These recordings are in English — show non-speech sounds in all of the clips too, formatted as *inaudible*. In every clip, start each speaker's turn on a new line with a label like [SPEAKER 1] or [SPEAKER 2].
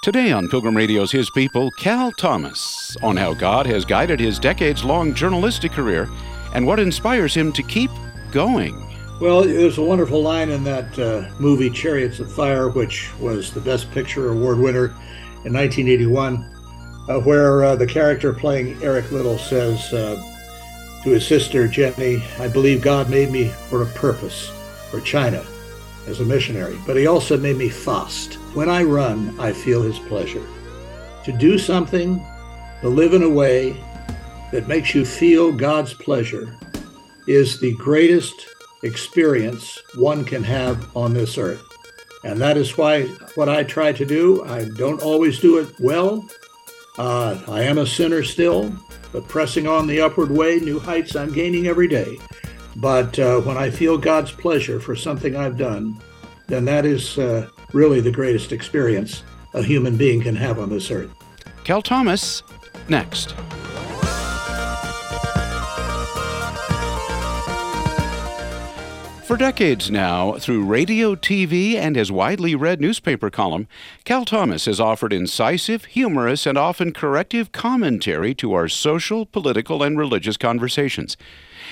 [SPEAKER 1] Today on Pilgrim Radio's His People, Cal Thomas on how God has guided his decades long journalistic career and what inspires him to keep going.
[SPEAKER 2] Well, there's a wonderful line in that uh, movie Chariots of Fire, which was the Best Picture Award winner in 1981, uh, where uh, the character playing Eric Liddell says uh, to his sister Jenny, I believe God made me for a purpose, for China, as a missionary, but He also made me fast. When I run, I feel His pleasure. To do something, to live in a way that makes you feel God's pleasure is the greatest experience one can have on this earth. And that is why what I try to do, I don't always do it well. Uh, I am a sinner still, but pressing on the upward way, new heights I'm gaining every day. But uh, when I feel God's pleasure for something I've done, then that is uh, really the greatest experience a human being can have on this earth.
[SPEAKER 1] Cal Thomas, next. For decades now, through radio, TV, and his widely read newspaper column, Cal Thomas has offered incisive, humorous, and often corrective commentary to our social, political, and religious conversations.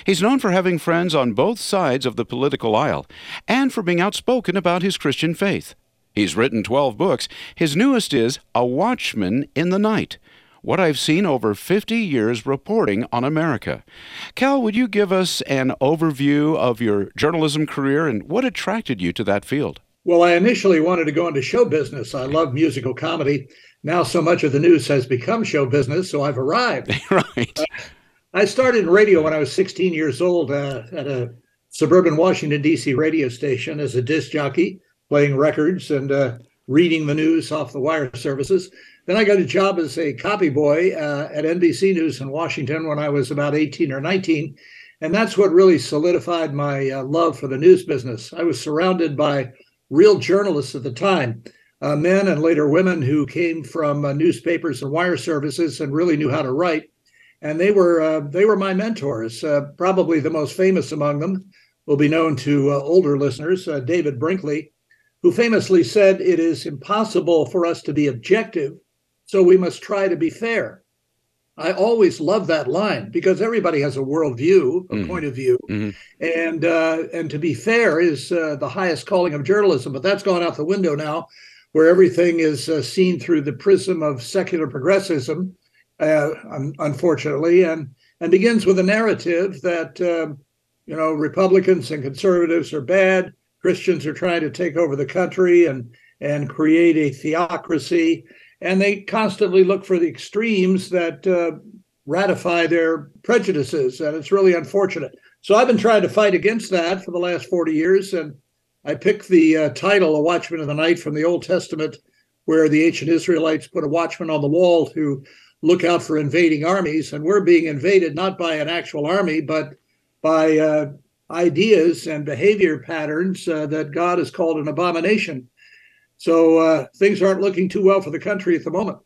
[SPEAKER 1] He's known for having friends on both sides of the political aisle and for being outspoken about his Christian faith. He's written 12 books. His newest is A Watchman in the Night what I've seen over 50 years reporting on America. Cal, would you give us an overview of your journalism career and what attracted you to that field?
[SPEAKER 2] Well, I initially wanted to go into show business. I love musical comedy. Now, so much of the news has become show business, so I've arrived. *laughs*
[SPEAKER 1] right. Uh,
[SPEAKER 2] I started in radio when I was 16 years old uh, at a suburban Washington, D.C. radio station as a disc jockey, playing records and uh, reading the news off the wire services. Then I got a job as a copy boy uh, at NBC News in Washington when I was about 18 or 19. And that's what really solidified my uh, love for the news business. I was surrounded by real journalists at the time, uh, men and later women who came from uh, newspapers and wire services and really knew how to write. And they were uh, they were my mentors. Uh, probably the most famous among them will be known to older listeners, David Brinkley, who famously said, "It is impossible for us to be objective so we must try to be fair. I always love that line because everybody has a worldview, a mm-hmm. point of view, mm-hmm. and uh, and to be fair is uh, the highest calling of journalism. But that's gone out the window now, where everything is uh, seen through the prism of secular progressivism, uh, unfortunately, and and begins with a narrative that um, you know Republicans and conservatives are bad, Christians are trying to take over the country and and create a theocracy and they constantly look for the extremes that uh, ratify their prejudices, and it's really unfortunate. So I've been trying to fight against that for the last 40 years, and I picked the uh, title, "A Watchman of the Night," from the Old Testament, where the ancient Israelites put a watchman on the wall to look out for invading armies, and we're being invaded not by an actual army, but by uh, ideas and behavior patterns uh, that God has called an abomination so uh, things aren't looking too well for the country at the moment.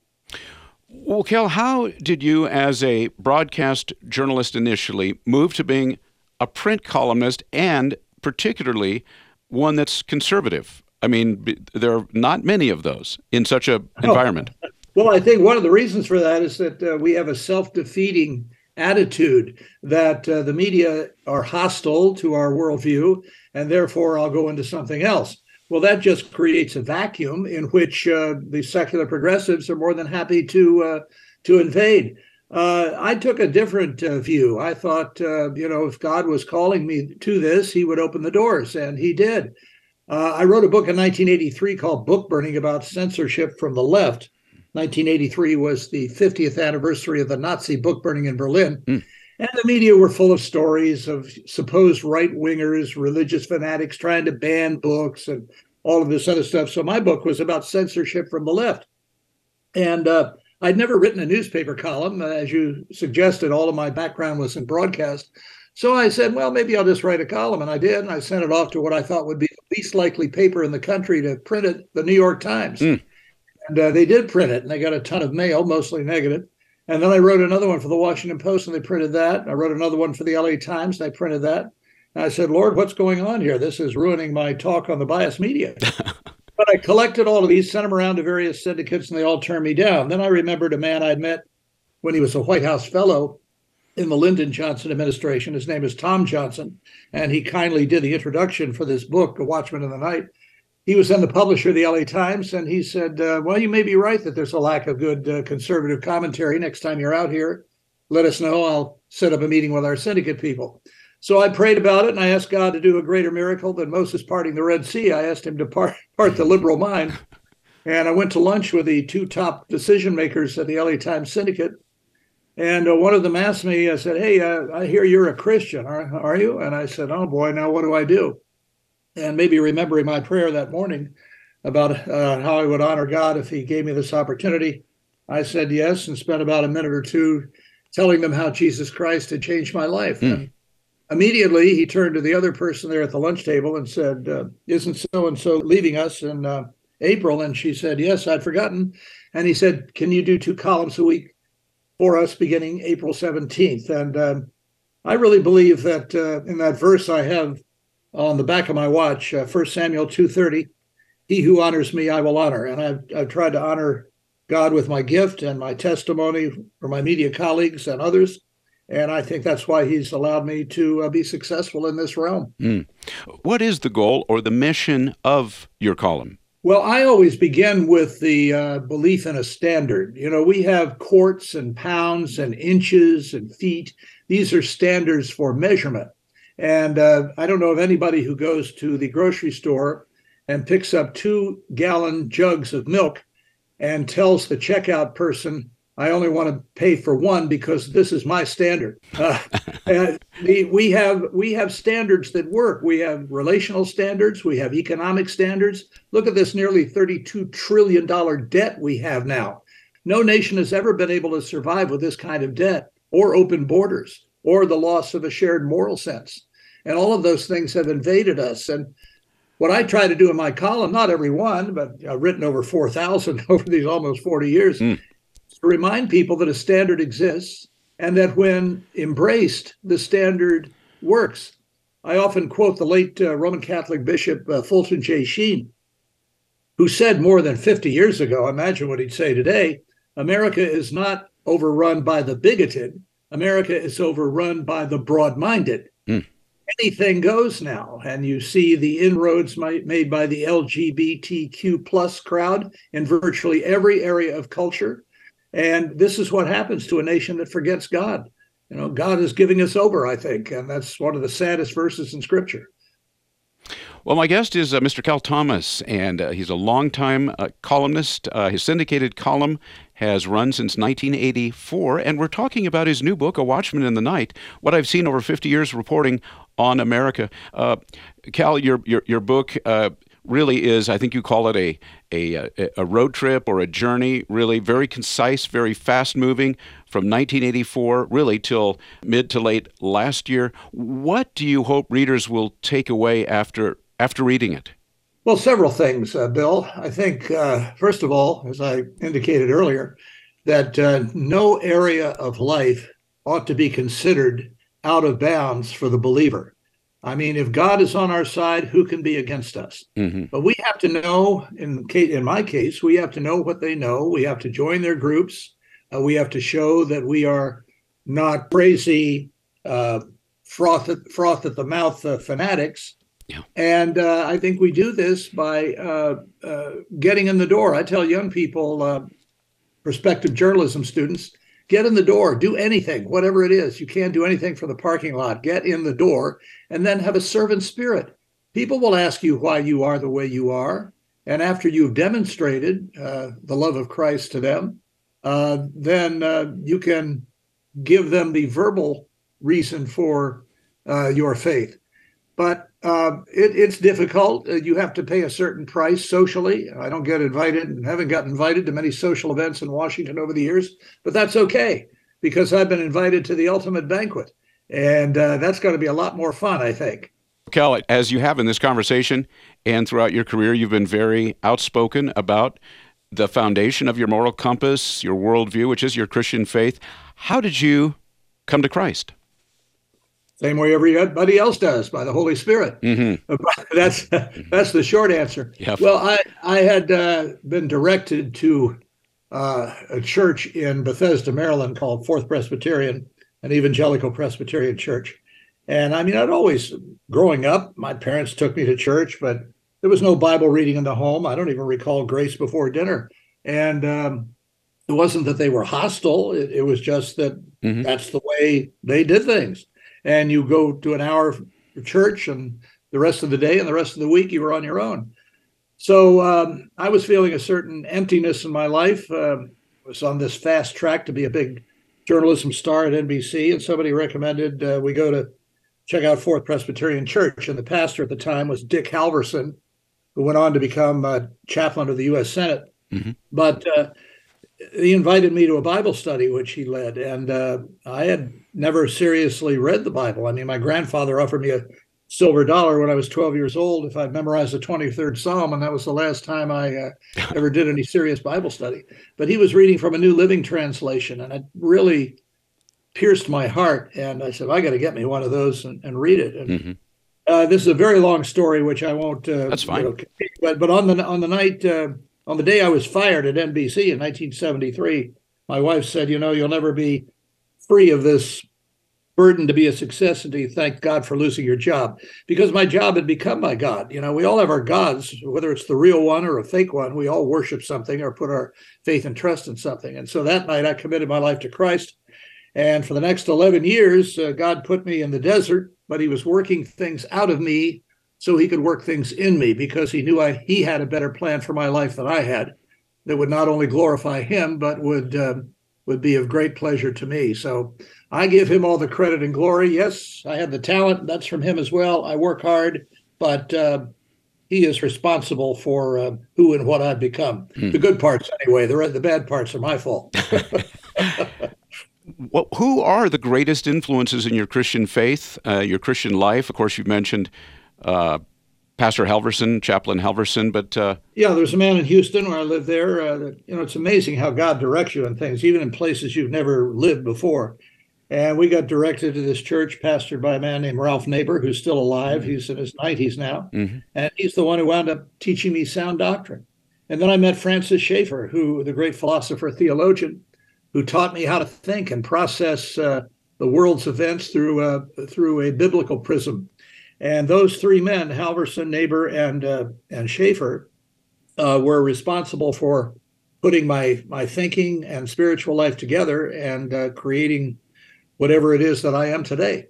[SPEAKER 1] Well, Cal, how did you, as a broadcast journalist initially, move to being a print columnist and particularly one that's conservative? I mean, there are not many of those in such an oh. environment.
[SPEAKER 2] Well, I think one of the reasons for that is that uh, we have a self defeating attitude that uh, the media are hostile to our worldview, and therefore I'll go into something else. Well, that just creates a vacuum in which uh, the secular progressives are more than happy to uh, to invade. Uh, I took a different uh, view. I thought, uh, you know, if God was calling me to this, He would open the doors, and He did. Uh, I wrote a book in 1983 called Book Burning about censorship from the left. 1983 was the 50th anniversary of the Nazi book burning in Berlin. Mm. And the media were full of stories of supposed right wingers, religious fanatics trying to ban books and all of this other stuff. So my book was about censorship from the left. And uh, I'd never written a newspaper column. Uh, as you suggested, all of my background was in broadcast. So I said, well, maybe I'll just write a column. And I did. And I sent it off to what I thought would be the least likely paper in the country to print it, the New York Times. Mm. And uh, they did print it, and they got a ton of mail, mostly negative. And then I wrote another one for the Washington Post and they printed that. I wrote another one for the LA Times and they printed that. And I said, Lord, what's going on here? This is ruining my talk on the bias media. *laughs* but I collected all of these, sent them around to various syndicates, and they all turned me down. Then I remembered a man I'd met when he was a White House fellow in the Lyndon Johnson administration. His name is Tom Johnson, and he kindly did the introduction for this book, A Watchman in the Night. He was then the publisher of the LA Times, and he said, uh, Well, you may be right that there's a lack of good uh, conservative commentary. Next time you're out here, let us know. I'll set up a meeting with our syndicate people. So I prayed about it and I asked God to do a greater miracle than Moses parting the Red Sea. I asked him to part, *laughs* part the liberal mind. And I went to lunch with the two top decision makers at the LA Times Syndicate. And uh, one of them asked me, I said, Hey, uh, I hear you're a Christian, are, are you? And I said, Oh boy, now what do I do? And maybe remembering my prayer that morning about uh, how I would honor God if He gave me this opportunity, I said yes and spent about a minute or two telling them how Jesus Christ had changed my life. Mm. And immediately he turned to the other person there at the lunch table and said, uh, Isn't so and so leaving us in uh, April? And she said, Yes, I'd forgotten. And he said, Can you do two columns a week for us beginning April 17th? And um, I really believe that uh, in that verse I have on the back of my watch, uh, 1 Samuel 2.30, he who honors me, I will honor. And I've, I've tried to honor God with my gift and my testimony for my media colleagues and others. And I think that's why he's allowed me to uh, be successful in this realm. Mm.
[SPEAKER 1] What is the goal or the mission of your column?
[SPEAKER 2] Well, I always begin with the uh, belief in a standard. You know, we have quarts and pounds and inches and feet. These are standards for measurement. And uh, I don't know of anybody who goes to the grocery store and picks up two gallon jugs of milk and tells the checkout person, I only want to pay for one because this is my standard. *laughs* Uh, we have we have standards that work. We have relational standards. We have economic standards. Look at this nearly thirty-two trillion dollar debt we have now. No nation has ever been able to survive with this kind of debt, or open borders, or the loss of a shared moral sense. And all of those things have invaded us. And what I try to do in my column, not every one, but I've written over 4,000 *laughs* over these almost 40 years, mm. to remind people that a standard exists and that when embraced, the standard works. I often quote the late uh, Roman Catholic Bishop uh, Fulton J. Sheen, who said more than 50 years ago, imagine what he'd say today America is not overrun by the bigoted, America is overrun by the broad minded. Anything goes now and you see the inroads made by the lgbtq plus crowd in virtually every area of culture. And this is what happens to a nation that forgets god. You know god is giving us over i think and that's one of the saddest verses in scripture
[SPEAKER 1] well, my guest is uh, Mr. Cal Thomas, and uh, he's a longtime uh, columnist. Uh, his syndicated column has run since 1984, and we're talking about his new book, A Watchman in the Night, what I've seen over 50 years reporting on America. Uh, Cal, your, your, your book uh, really is, I think you call it a, a, a road trip or a journey, really very concise, very fast moving from 1984 really till mid to late last year. What do you hope readers will take away after, after reading it?
[SPEAKER 2] Well, several things, uh, Bill. I think, uh, first of all, as I indicated earlier, that uh, no area of life ought to be considered out of bounds for the believer. I mean, if God is on our side, who can be against us? Mm-hmm. But we have to know, in, in my case, we have to know what they know. We have to join their groups. Uh, we have to show that we are not crazy, uh, froth, at, froth at the mouth uh, fanatics yeah. And uh, I think we do this by uh, uh, getting in the door. I tell young people, uh, prospective journalism students, get in the door, do anything, whatever it is. You can't do anything from the parking lot. Get in the door and then have a servant spirit. People will ask you why you are the way you are. And after you've demonstrated uh, the love of Christ to them, uh, then you can give them the verbal reason for your faith. But uh, it, it's difficult. Uh, you have to pay a certain price socially. I don't get invited and haven't gotten invited to many social events in Washington over the years, but that's okay because I've been invited to the ultimate banquet. And uh, that's going to be a lot more fun, I think.
[SPEAKER 1] Cal, as you have in this conversation and throughout your career, you've been very outspoken about the foundation of your moral compass, your worldview, which is your Christian faith. How did you come to Christ?
[SPEAKER 2] Same way everybody else does by the Holy Spirit. Mm-hmm. *laughs* that's that's the short answer. Yep. Well, I I had uh, been directed to uh, a church in Bethesda, Maryland, called Fourth Presbyterian, an evangelical Presbyterian church. And I mean, I'd always, growing up, my parents took me to church, but there was no Bible reading in the home. I don't even recall grace before dinner. And um, it wasn't that they were hostile, it, it was just that mm-hmm. that's the way they did things. And you go to an hour of church, and the rest of the day and the rest of the week, you were on your own. So um, I was feeling a certain emptiness in my life. Uh, was on this fast track to be a big journalism star at NBC, and somebody recommended uh, we go to check out Fourth Presbyterian Church. And the pastor at the time was Dick Halverson, who went on to become uh, chaplain of the U.S. Senate. Mm-hmm. But uh, he invited me to a Bible study, which he led. And uh, I had never seriously read the Bible. I mean, my grandfather offered me a silver dollar when I was 12 years old if I'd memorized the 23rd Psalm, and that was the last time I uh, *laughs* ever did any serious Bible study. But he was reading from a New Living Translation, and it really pierced my heart. And I said, I got to get me one of those and, and read it. And mm-hmm. uh, this is a very long story, which I won't.
[SPEAKER 1] Uh, That's fine. You know,
[SPEAKER 2] but but on the on the night uh, on the day I was fired at NBC in 1973, my wife said, "You know, you'll never be free of this burden to be a success until you thank God for losing your job because my job had become my God. You know, we all have our gods, whether it's the real one or a fake one. We all worship something or put our faith and trust in something. And so that night I committed my life to Christ. And for the next 11 years, uh, God put me in the desert, but he was working things out of me so he could work things in me because he knew I, he had a better plan for my life than I had that would not only glorify him, but would, um, would be of great pleasure to me. So I give him all the credit and glory. Yes, I have the talent. That's from him as well. I work hard, but uh, he is responsible for uh, who and what I've become. Hmm. The good parts, anyway. The the bad parts are my fault. *laughs* *laughs*
[SPEAKER 1] well, who are the greatest influences in your Christian faith, uh, your Christian life? Of course, you've mentioned uh, Pastor Halverson, Chaplain Halverson, but uh,
[SPEAKER 2] yeah, there's a man in Houston where I live there. Uh, that, you know, it's amazing how God directs you in things, even in places you've never lived before. And we got directed to this church pastored by a man named Ralph Neighbour, who's still alive. Mm-hmm. He's in his 90s now. Mm-hmm. And he's the one who wound up teaching me sound doctrine. And then I met Francis Schaeffer, who the great philosopher theologian, who taught me how to think and process uh, the world's events through uh, through a biblical prism. And those three men, Halverson, Neighbour, and uh, and Schaeffer, uh, were responsible for putting my my thinking and spiritual life together and uh, creating whatever it is that I am today.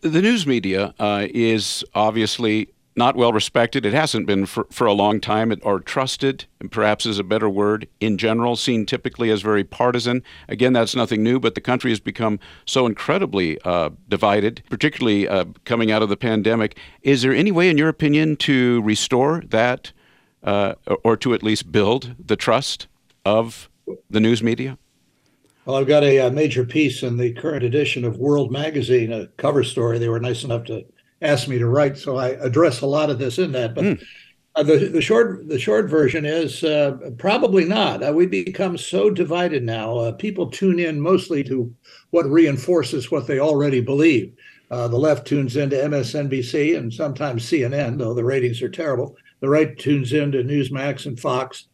[SPEAKER 1] The news media uh, is obviously not well respected. It hasn't been for, for a long time, or trusted, perhaps is a better word, in general, seen typically as very partisan. Again, that's nothing new, but the country has become so incredibly uh, divided, particularly uh, coming out of the pandemic. Is there any way, in your opinion, to restore that uh, or to at least build the trust of the news media?
[SPEAKER 2] Well, I've got a, a, major piece in the current edition of World Magazine, a cover story. They were nice enough to ask me to write, so I address a lot of this in that. But mm. uh, the the short the short version is uh, probably not. Uh, we become so divided now. Uh, people tune in mostly to what reinforces what they already believe. Uh, the left tunes into MSNBC and sometimes CNN, though the ratings are terrible. The right tunes into Newsmax and Fox.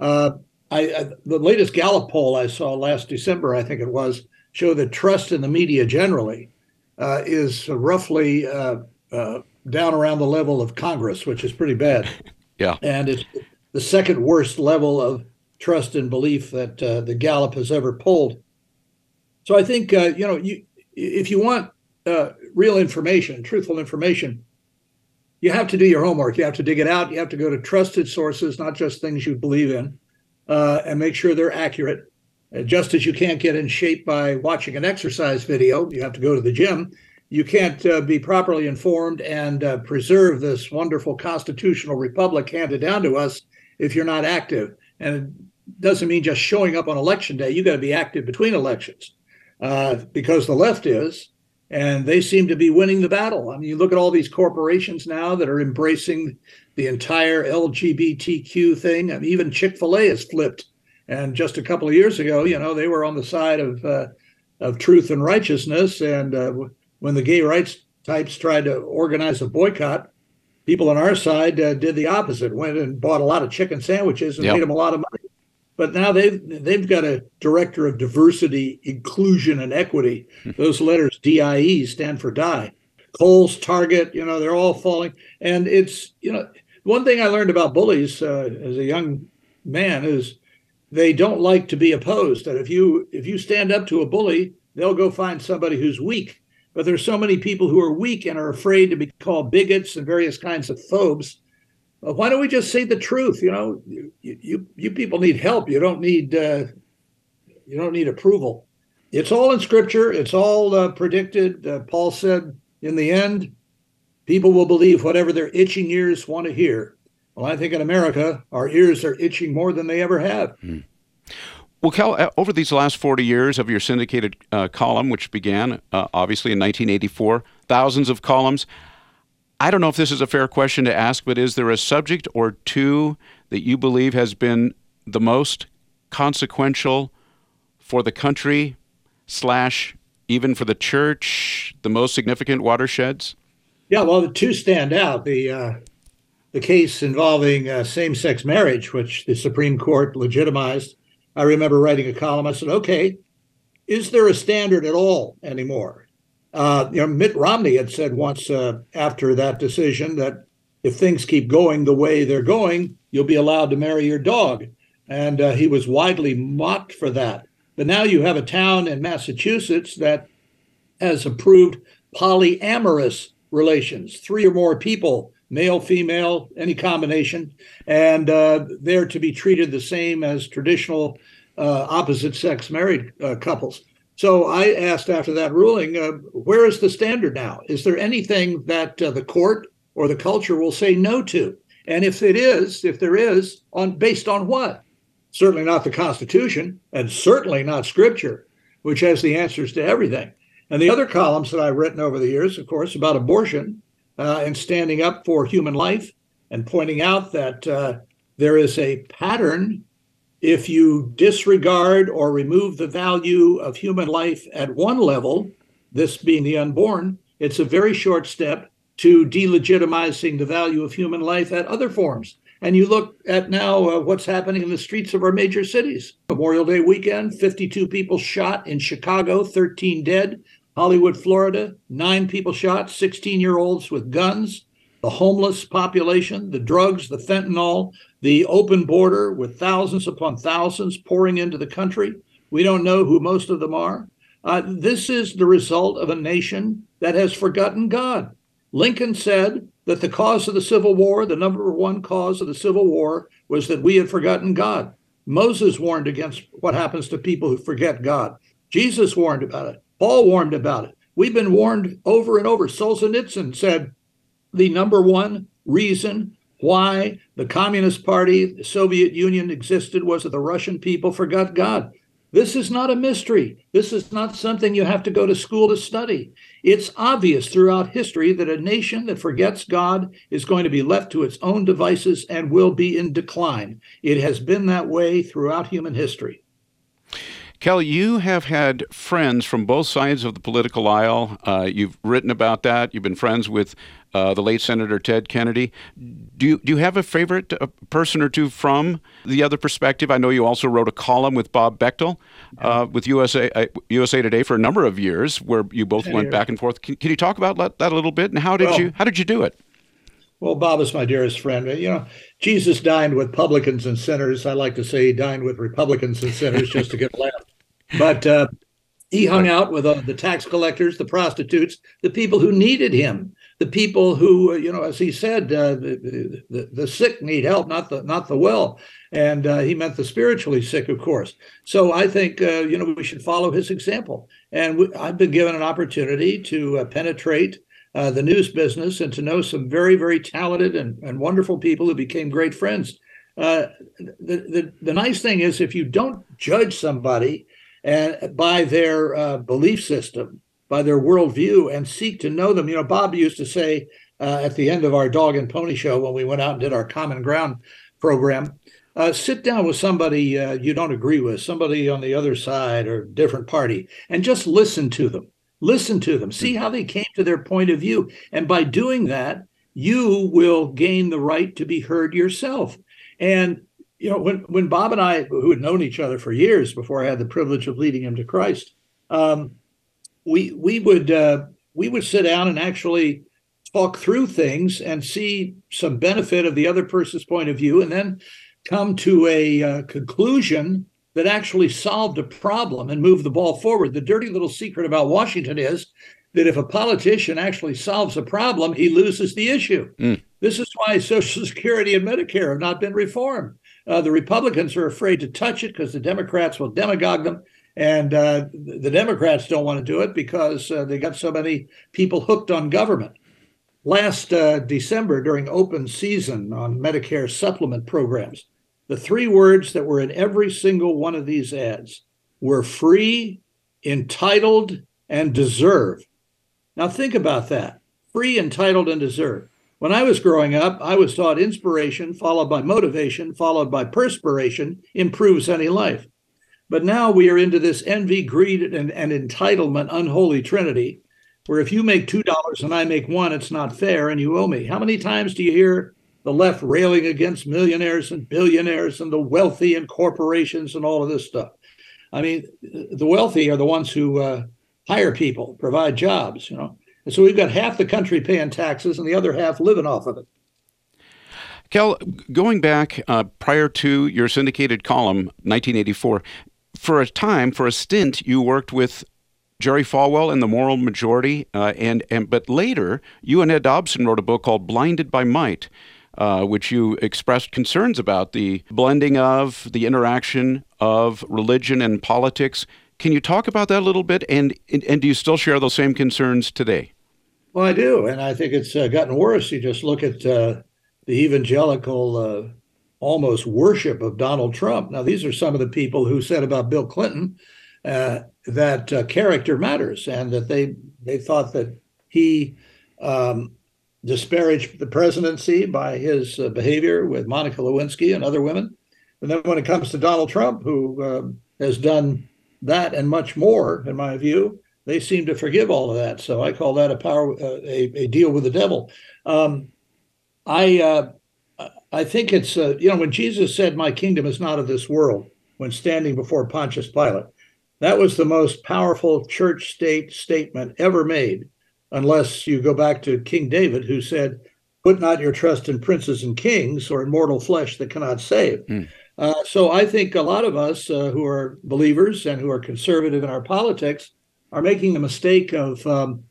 [SPEAKER 2] Uh, I, I, the latest Gallup poll I saw last December, I think it was, showed that trust in the media generally uh, is roughly uh, uh, down around the level of Congress, which is pretty bad. *laughs*
[SPEAKER 1] yeah,
[SPEAKER 2] and it's the second worst level of trust and belief that uh, the Gallup has ever polled. So I think uh, you know, you if you want uh, real information, truthful information, you have to do your homework. You have to dig it out. You have to go to trusted sources, not just things you believe in uh, and make sure they're accurate. Uh, just as you can't get in shape by watching an exercise video, you have to go to the gym. You can't uh, be properly informed and uh, preserve this wonderful constitutional republic handed down to us if you're not active. And it doesn't mean just showing up on election day. You got to be active between elections uh, because the left is and they seem to be winning the battle. I mean, you look at all these corporations now that are embracing the entire LGBTQ thing. I mean, even Chick Fil A has flipped. And just a couple of years ago, you know, they were on the side of uh, of truth and righteousness, and uh, when the gay rights types tried to organize a boycott, people on our side uh, did the opposite, went and bought a lot of chicken sandwiches and yep. made them a lot of money. But now they've they've got a director of diversity, inclusion, and equity. Hmm. Those letters DIE stand for die. Kohl's, Target, you know, they're all falling. And it's you know one thing I learned about bullies uh, as a young man is they don't like to be opposed. That if you if you stand up to a bully, they'll go find somebody who's weak. But there's so many people who are weak and are afraid to be called bigots and various kinds of phobes. Well, why don't we just say the truth? You know, you you, you people need help. You don't need uh, you don't need approval. It's all in Scripture. It's all uh, predicted. Uh, Paul said, in the end, people will believe whatever their itching ears want to hear. Well, I think in America, our ears are itching more than they ever have. Hmm.
[SPEAKER 1] Well, Cal, uh, over these last 40 years of your syndicated uh, column, which began uh, obviously in 1984, thousands of columns. I don't know if this is a fair question to ask, but is there a subject or two that you believe has been the most consequential for the country, slash, even for the church, the most significant watersheds?
[SPEAKER 2] Yeah, well, the two stand out. The uh, the case involving uh, same-sex marriage, which the Supreme Court legitimized. I remember writing a column. I said, "Okay, is there a standard at all anymore?" Uh, you know, Mitt Romney had said once uh, after that decision that if things keep going the way they're going, you'll be allowed to marry your dog, and uh, he was widely mocked for that. But now you have a town in Massachusetts that has approved polyamorous relations, three or more people male, female, any combination, and uh, they're to be treated the same as traditional uh, opposite sex married uh, couples. So I asked after that ruling, uh, where is the standard now? Is there anything that uh, the court or the culture will say no to? And if it is, if there is, on based on what? Certainly not the Constitution, and certainly not Scripture, which has the answers to everything. And the other columns that I've written over the years, of course, about abortion, uh, and standing up for human life and pointing out that uh, there is a pattern if you disregard or remove the value of human life at one level, this being the unborn, it's a very short step to delegitimizing the value of human life at other forms. And you look at now uh, what's happening in the streets of our major cities. Memorial Day weekend, 52 people shot in Chicago, 13 dead. Hollywood, Florida, nine people shot, 16 year olds with guns, the homeless population, the drugs, the fentanyl, the open border with thousands upon thousands pouring into the country. We don't know who most of them are. Uh, this is the result of a nation that has forgotten God. Lincoln said that the cause of the Civil War, the number one cause of the Civil War, was that we had forgotten God. Moses warned against what happens to people who forget God. Jesus warned about it. Paul warned about it. We've been warned over and over. Solzhenitsyn said the number one reason why the Communist Party, the Soviet Union existed was that the Russian people forgot God. This is not a mystery. This is not something you have to go to school to study. It's obvious throughout history that a nation that forgets God is going to be left to its own devices and will be in decline. It has been that way throughout human history.
[SPEAKER 1] Kelly, you have had friends from both sides of the political aisle. Uh, you've written about that. You've been friends with uh, the late Senator Ted Kennedy. Do you, do you have a favorite uh, person or two from the other perspective? I know you also wrote a column with Bob Beckel uh, with USA USA uh, Today for a number of years, where you both went back and forth. Can, can you talk about that a little bit? And how did well, you how did you do it?
[SPEAKER 2] Well, Bob is my dearest friend. You know, Jesus dined with publicans and sinners. I like to say he dined with Republicans and sinners just to get a laugh. But uh, he hung out with uh, the tax collectors, the prostitutes, the people who needed him, the people who, uh, you know, as he said, uh, the, the, the, sick need help, not the not the well, and uh, he meant the spiritually sick, of course. So I think uh, you know we should follow his example. And we, I've been given an opportunity to uh, penetrate uh, the news business and to know some very very talented and, and wonderful people who became great friends. the, the the nice thing is if you don't judge somebody and by their uh, belief system, by their worldview, and seek to know them. You know, Bob used to say uh, at the end of our dog and pony show when we went out and did our common ground program, uh, sit down with somebody uh, you don't agree with, somebody on the other side or different party, and just listen to them. Listen to them, see how they came to their point of view. And by doing that, you will gain the right to be heard yourself. And you know, when when Bob and I, who had known each other for years before I had the privilege of leading him to Christ, um, we we would uh, we would sit down and actually talk through things and see some benefit of the other person's point of view, and then come to a uh, conclusion that actually solved a problem and moved the ball forward. The dirty little secret about Washington is that if a politician actually solves a problem, he loses the issue. Mm. This is why Social Security and Medicare have not been reformed. Uh, the Republicans are afraid to touch it because the Democrats will demagogue them. And uh, the Democrats don't want to do it because uh, they got so many people hooked on government. Last uh, December, during open season on Medicare supplement programs, the three words that were in every single one of these ads were free, entitled, and deserve. Now, think about that free, entitled, and deserve. When I was growing up, I was taught inspiration, followed by motivation, followed by perspiration, improves any life. But now we are into this envy, greed, and, and entitlement unholy trinity, where if you make $2 and I make one, it's not fair and you owe me. How many times do you hear the left railing against millionaires and billionaires and the wealthy and corporations and all of this stuff? I mean, the wealthy are the ones who uh, hire people, provide jobs, you know. And so we've got half the country paying taxes and the other half living off of it.
[SPEAKER 1] Cal, going back uh, prior to your syndicated column, 1984, for a time, for a stint, you worked with Jerry Falwell and the Moral Majority, uh, and and but later you and Ed Dobson wrote a book called Blinded by Might, uh, which you expressed concerns about the blending of the interaction of religion and politics. Can you talk about that a little bit? And and do you still share those same concerns today?
[SPEAKER 2] Well, I do, and I think it's uh, gotten worse. You just look at uh, the evangelical uh, almost worship of Donald Trump. Now, these are some of the people who said about Bill Clinton uh, that uh, character matters, and that they they thought that he um, disparaged the presidency by his uh, behavior with Monica Lewinsky and other women. And then when it comes to Donald Trump, who has done that and much more, in my view, they seem to forgive all of that. So I call that a power uh, a, a deal with the devil. Um, I uh, I think it's, uh, you know, when Jesus said, My kingdom is not of this world, when standing before Pontius Pilate, that was the most powerful church state statement ever made, unless you go back to King David, who said, Put not your trust in princes and kings or in mortal flesh that cannot save. Mm. Uh, so I think a lot of us uh, who are believers and who are conservative in our politics are making the mistake of, um,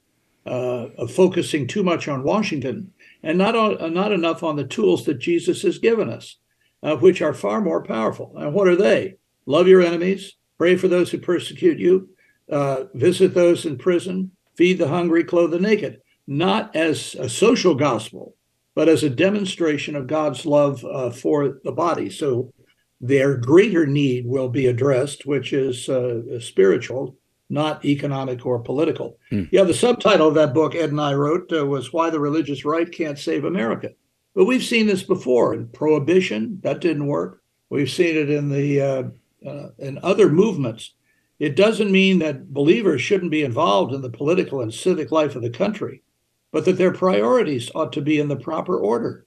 [SPEAKER 2] uh, of focusing too much on Washington and not on, uh, not enough on the tools that Jesus has given us, uh, which are far more powerful. And what are they? Love your enemies, pray for those who persecute you, uh, visit those in prison, feed the hungry, clothe the naked. Not as a social gospel, but as a demonstration of God's love uh, for the body. So their greater need will be addressed, which is uh, spiritual, not economic or political. Mm. Yeah, the subtitle of that book Ed and I wrote uh, was Why the Religious Right Can't Save America. But we've seen this before in prohibition, that didn't work. We've seen it in the uh, uh, in other movements. It doesn't mean that believers shouldn't be involved in the political and civic life of the country, but that their priorities ought to be in the proper order.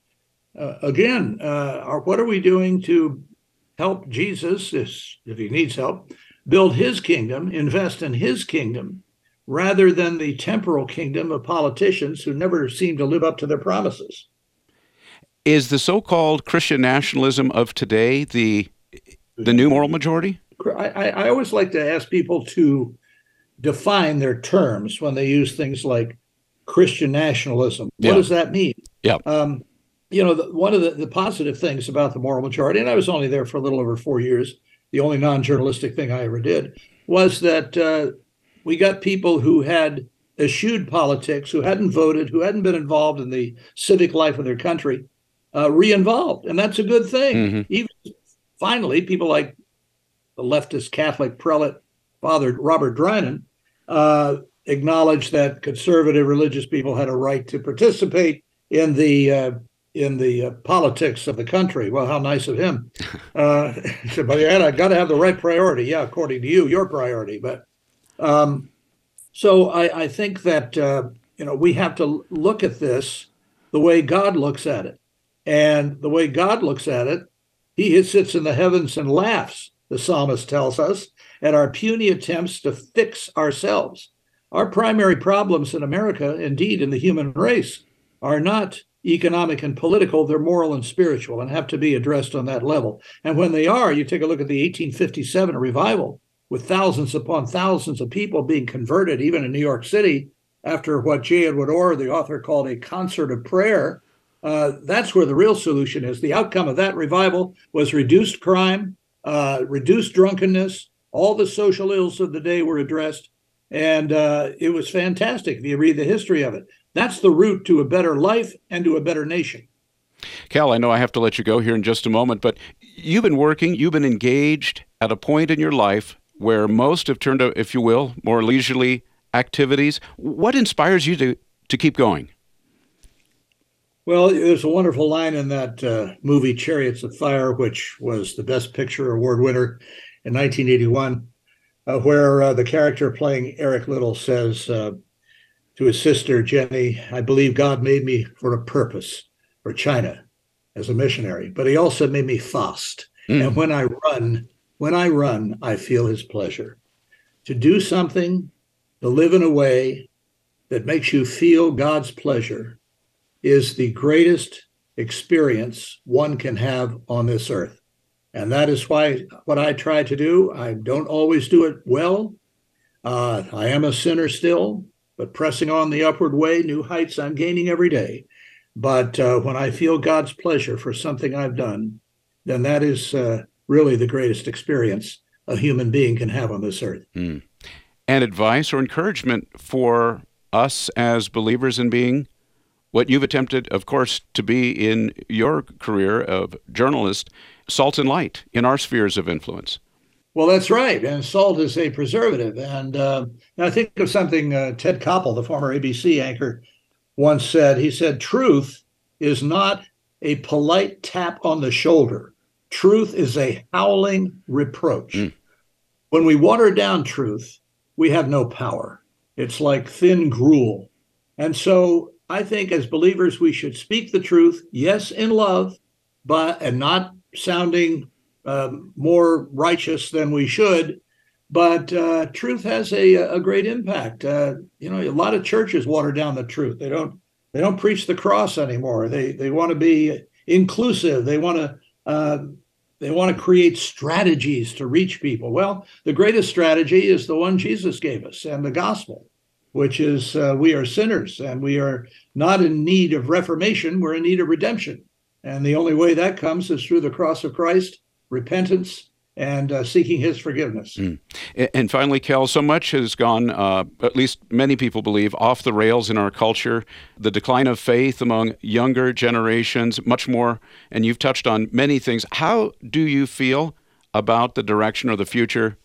[SPEAKER 2] Uh, again, uh, are, what are we doing to help Jesus, if, if he needs help, build his kingdom, invest in his kingdom, rather than the temporal kingdom of politicians who never seem to live up to their promises.
[SPEAKER 1] Is the so-called Christian nationalism of today the the new moral majority?
[SPEAKER 2] I, I always like to ask people to define their terms when they use things like Christian nationalism. What yeah. does that mean?
[SPEAKER 1] Yeah. Um,
[SPEAKER 2] you know, the, one of the, the positive things about the moral majority, and I was only there for a little over four years, the only non-journalistic thing I ever did, was that uh, we got people who had eschewed politics, who hadn't voted, who hadn't been involved in the civic life of their country, uh, re-involved, and that's a good thing. Mm-hmm. Even finally, people like the leftist Catholic prelate Father Robert Drinan uh, acknowledged that conservative religious people had a right to participate in the uh, in the uh, politics of the country. Well, how nice of him. *laughs* Uh, *laughs* but yeah, I got to have the right priority. Yeah, according to you, your priority. But um, So I, I think that uh, you know we have to look at this the way God looks at it, and the way God looks at it, He sits in the heavens and laughs. The psalmist tells us at our puny attempts to fix ourselves. Our primary problems in America, indeed in the human race, are not economic and political, they're moral and spiritual and have to be addressed on that level. And when they are, you take a look at the 1857 revival with thousands upon thousands of people being converted, even in New York City, after what J. Edwin Orr, the author, called a concert of prayer. Uh, that's where the real solution is. The outcome of that revival was reduced crime, uh, reduced drunkenness, all the social ills of the day were addressed. And uh, it was fantastic if you read the history of it. That's the route to a better life and to a better nation.
[SPEAKER 1] Cal, I know I have to let you go here in just a moment, but you've been working, you've been engaged at a point in your life where most have turned to, if you will, more leisurely activities. What inspires you to, to keep going?
[SPEAKER 2] Well, there's a wonderful line in that uh, movie Chariots of Fire, which was the Best Picture Award winner in 1981, uh, where uh, the character playing Eric Liddell says, uh, to his sister, Jenny, I believe God made me for a purpose for China as a missionary, but he also made me fast. Mm. And when I run, when I run, I feel his pleasure. To do something, to live in a way that makes you feel God's pleasure is the greatest experience one can have on this earth. And that is why what I try to do, I don't always do it well. Uh, I am a sinner still, but pressing on the upward way, new heights I'm gaining every day. But uh, when I feel God's pleasure for something I've done, then that is uh, really the greatest experience a human being can have on this earth. Mm.
[SPEAKER 1] And advice or encouragement for us as believers in being what you've attempted, of course, to be in your career of journalist, salt and light in our spheres of influence.
[SPEAKER 2] Well, that's right. And salt is a preservative. And uh, I think of something uh, Ted Koppel, the former ABC anchor, once said. He said, Truth is not a polite tap on the shoulder, truth is a howling reproach. Mm. When we water down truth, we have no power. It's like thin gruel. And so I think as believers, we should speak the truth, yes, in love, but and not sounding um, more righteous than we should. But uh, truth has a, a great impact. Uh, you know, a lot of churches water down the truth. They don't they don't preach the cross anymore. They they want to be inclusive. They want to uh, they want to create strategies to reach people. Well, the greatest strategy is the one Jesus gave us and the gospel, which is uh, we are sinners and we are not in need of reformation. We're in need of redemption. And the only way that comes is through the cross of Christ repentance and uh, seeking his forgiveness. Mm.
[SPEAKER 1] And finally, Cal, so much has gone, uh, at least many people believe, off the rails in our culture. The decline of faith among younger generations, much more. And you've touched on many things. How do you feel about the direction or the future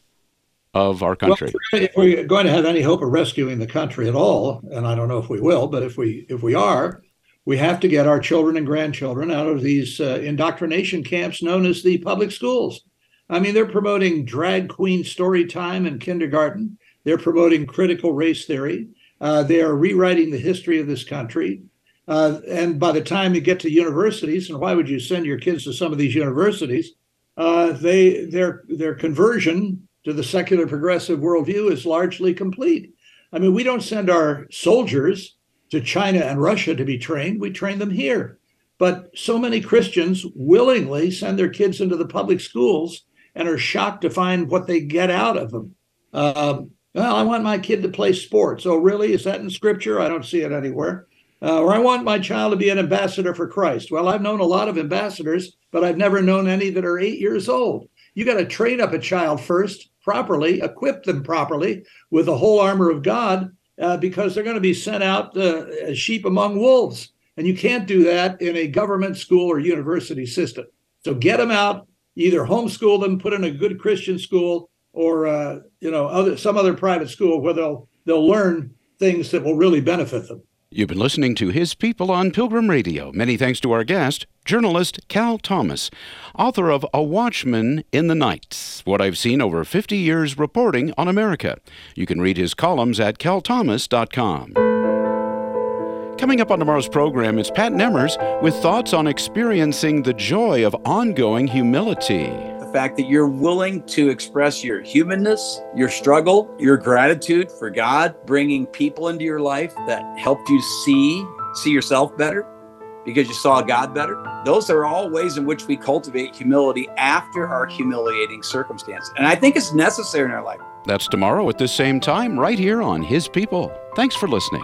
[SPEAKER 1] of our country?
[SPEAKER 2] Well, *laughs* if we're going to have any hope of rescuing the country at all, and I don't know if we will, but if we if we are, we have to get our children and grandchildren out of these uh, indoctrination camps known as the public schools. I mean, they're promoting drag queen story time in kindergarten. They're promoting critical race theory. Uh, they are rewriting the history of this country. Uh, and by the time you get to universities, and why would you send your kids to some of these universities? Uh, they their their conversion to the secular progressive worldview is largely complete. I mean, we don't send our soldiers to China and Russia to be trained. We train them here. But so many Christians willingly send their kids into the public schools and are shocked to find what they get out of them. Um, well, I want my kid to play sports. Oh, really? Is that in scripture? I don't see it anywhere. Uh, or I want my child to be an ambassador for Christ. Well, I've known a lot of ambassadors, but I've never known any that are eight years old. You got to train up a child first properly, equip them properly with the whole armor of God uh, because they're going to be sent out uh, as sheep among wolves. And you can't do that in a government school or university system. So get them out, either homeschool them, put in a good Christian school, or uh, you know, other some other private school where they'll they'll learn things that will really benefit them.
[SPEAKER 1] You've been listening to His People on Pilgrim Radio. Many thanks to our guest, journalist Cal Thomas, author of A Watchman in the Night What I've Seen Over 50 Years Reporting on America. You can read his columns at calthomas.com. Coming up on tomorrow's program is Pat Nemmers with thoughts on experiencing the joy of ongoing humility.
[SPEAKER 3] The fact that you're willing to express your humanness, your struggle, your gratitude for God bringing people into your life that helped you see see yourself better because you saw God better. Those are all ways in which we cultivate humility after our humiliating circumstance. And I think it's necessary in our life.
[SPEAKER 1] That's tomorrow at this same time, right here on His People. Thanks for listening.